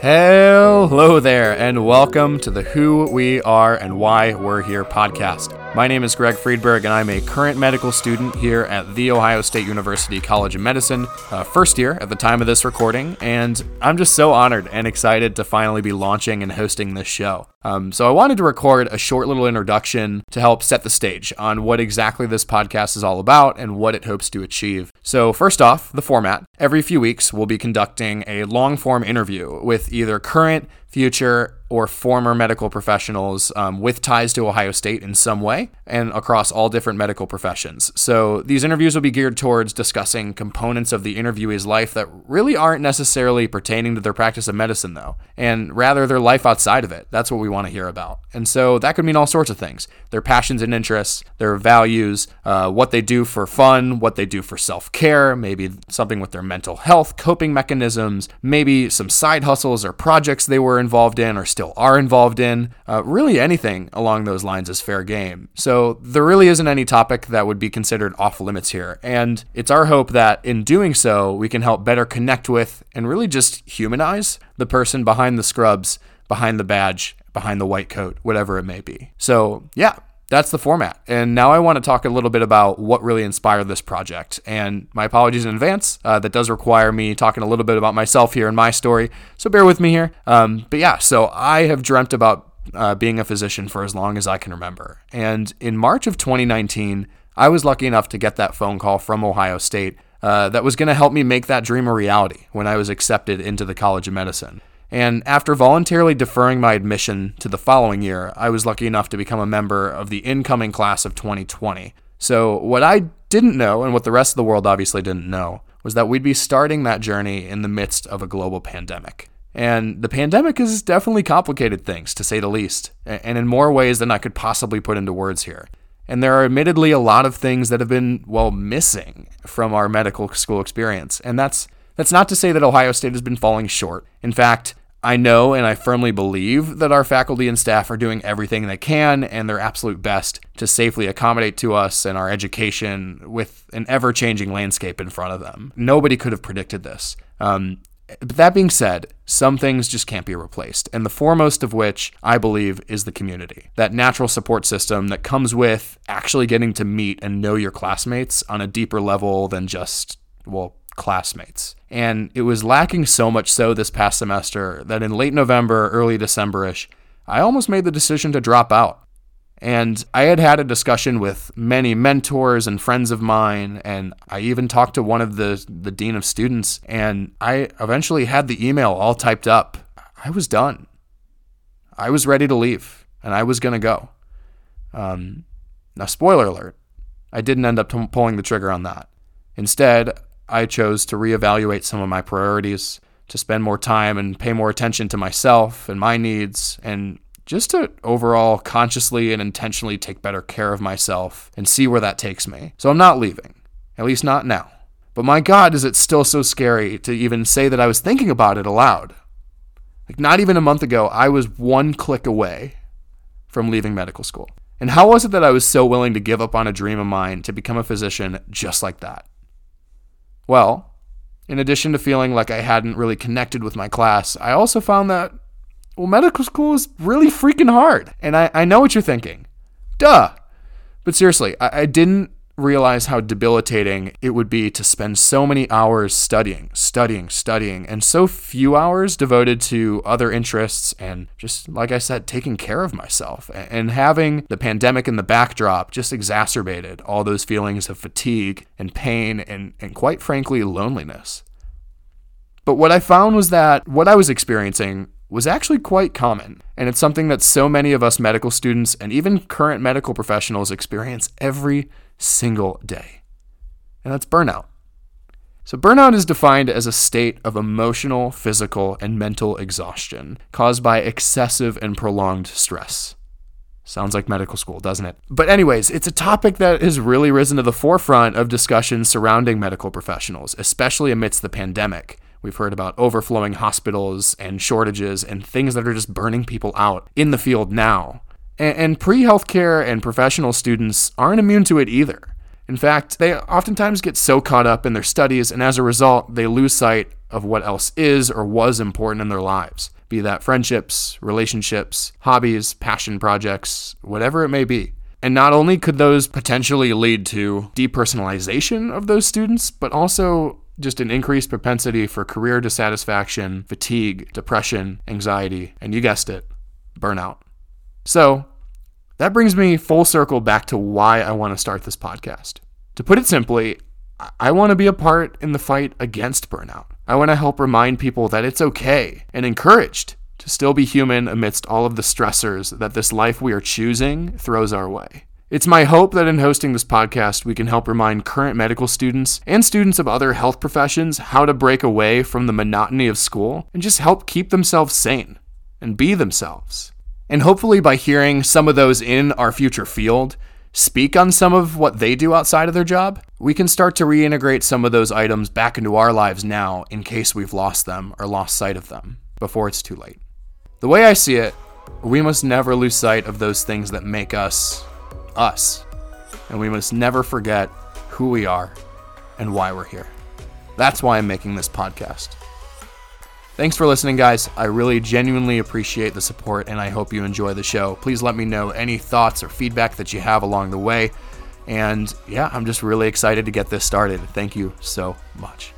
Hello there, and welcome to the Who We Are and Why We're Here podcast. My name is Greg Friedberg, and I'm a current medical student here at The Ohio State University College of Medicine, uh, first year at the time of this recording, and I'm just so honored and excited to finally be launching and hosting this show. Um, so I wanted to record a short little introduction to help set the stage on what exactly this podcast is all about and what it hopes to achieve. So, first off, the format. Every few weeks, we'll be conducting a long form interview with either current, future, or former medical professionals um, with ties to Ohio State in some way and across all different medical professions. So these interviews will be geared towards discussing components of the interviewee's life that really aren't necessarily pertaining to their practice of medicine, though, and rather their life outside of it. That's what we want to hear about. And so that could mean all sorts of things their passions and interests, their values, uh, what they do for fun, what they do for self care, maybe something with their mental health, coping mechanisms, maybe some side hustles or projects they were involved in or still are involved in. Uh, really, anything along those lines is fair game. So there really isn't any topic that would be considered off limits here. And it's our hope that in doing so, we can help better connect with and really just humanize the person behind the scrubs, behind the badge, behind the white coat, whatever it may be. So, yeah, that's the format. And now I want to talk a little bit about what really inspired this project. And my apologies in advance. Uh, that does require me talking a little bit about myself here and my story. So bear with me here. Um, but yeah, so I have dreamt about uh, being a physician for as long as I can remember. And in March of 2019, I was lucky enough to get that phone call from Ohio State uh, that was going to help me make that dream a reality when I was accepted into the College of Medicine. And after voluntarily deferring my admission to the following year, I was lucky enough to become a member of the incoming class of 2020. So, what I didn't know, and what the rest of the world obviously didn't know, was that we'd be starting that journey in the midst of a global pandemic. And the pandemic has definitely complicated things, to say the least, and in more ways than I could possibly put into words here. And there are admittedly a lot of things that have been, well, missing from our medical school experience. And that's that's not to say that Ohio State has been falling short. In fact, I know and I firmly believe that our faculty and staff are doing everything they can and their absolute best to safely accommodate to us and our education with an ever changing landscape in front of them. Nobody could have predicted this. Um, but that being said, some things just can't be replaced. And the foremost of which, I believe, is the community. That natural support system that comes with actually getting to meet and know your classmates on a deeper level than just, well, classmates. And it was lacking so much so this past semester that in late November, early Decemberish, I almost made the decision to drop out. And I had had a discussion with many mentors and friends of mine, and I even talked to one of the, the dean of students, and I eventually had the email all typed up. I was done. I was ready to leave, and I was going to go. Um, now, spoiler alert, I didn't end up t- pulling the trigger on that. Instead, I chose to reevaluate some of my priorities, to spend more time and pay more attention to myself and my needs, and just to overall consciously and intentionally take better care of myself and see where that takes me. So I'm not leaving, at least not now. But my God, is it still so scary to even say that I was thinking about it aloud? Like, not even a month ago, I was one click away from leaving medical school. And how was it that I was so willing to give up on a dream of mine to become a physician just like that? Well, in addition to feeling like I hadn't really connected with my class, I also found that, well, medical school is really freaking hard. And I, I know what you're thinking. Duh. But seriously, I, I didn't realize how debilitating it would be to spend so many hours studying, studying, studying, and so few hours devoted to other interests and just, like I said, taking care of myself. And having the pandemic in the backdrop just exacerbated all those feelings of fatigue and pain and, and quite frankly, loneliness. But what I found was that what I was experiencing was actually quite common, and it's something that so many of us medical students and even current medical professionals experience every single day. And that's burnout. So, burnout is defined as a state of emotional, physical, and mental exhaustion caused by excessive and prolonged stress. Sounds like medical school, doesn't it? But, anyways, it's a topic that has really risen to the forefront of discussions surrounding medical professionals, especially amidst the pandemic. We've heard about overflowing hospitals and shortages and things that are just burning people out in the field now. And, pre healthcare and professional students aren't immune to it either. In fact, they oftentimes get so caught up in their studies, and as a result, they lose sight of what else is or was important in their lives be that friendships, relationships, hobbies, passion projects, whatever it may be. And not only could those potentially lead to depersonalization of those students, but also just an increased propensity for career dissatisfaction, fatigue, depression, anxiety, and you guessed it, burnout. So, that brings me full circle back to why I want to start this podcast. To put it simply, I want to be a part in the fight against burnout. I want to help remind people that it's okay and encouraged to still be human amidst all of the stressors that this life we are choosing throws our way. It's my hope that in hosting this podcast, we can help remind current medical students and students of other health professions how to break away from the monotony of school and just help keep themselves sane and be themselves. And hopefully, by hearing some of those in our future field speak on some of what they do outside of their job, we can start to reintegrate some of those items back into our lives now in case we've lost them or lost sight of them before it's too late. The way I see it, we must never lose sight of those things that make us us. And we must never forget who we are and why we're here. That's why I'm making this podcast. Thanks for listening, guys. I really genuinely appreciate the support and I hope you enjoy the show. Please let me know any thoughts or feedback that you have along the way. And yeah, I'm just really excited to get this started. Thank you so much.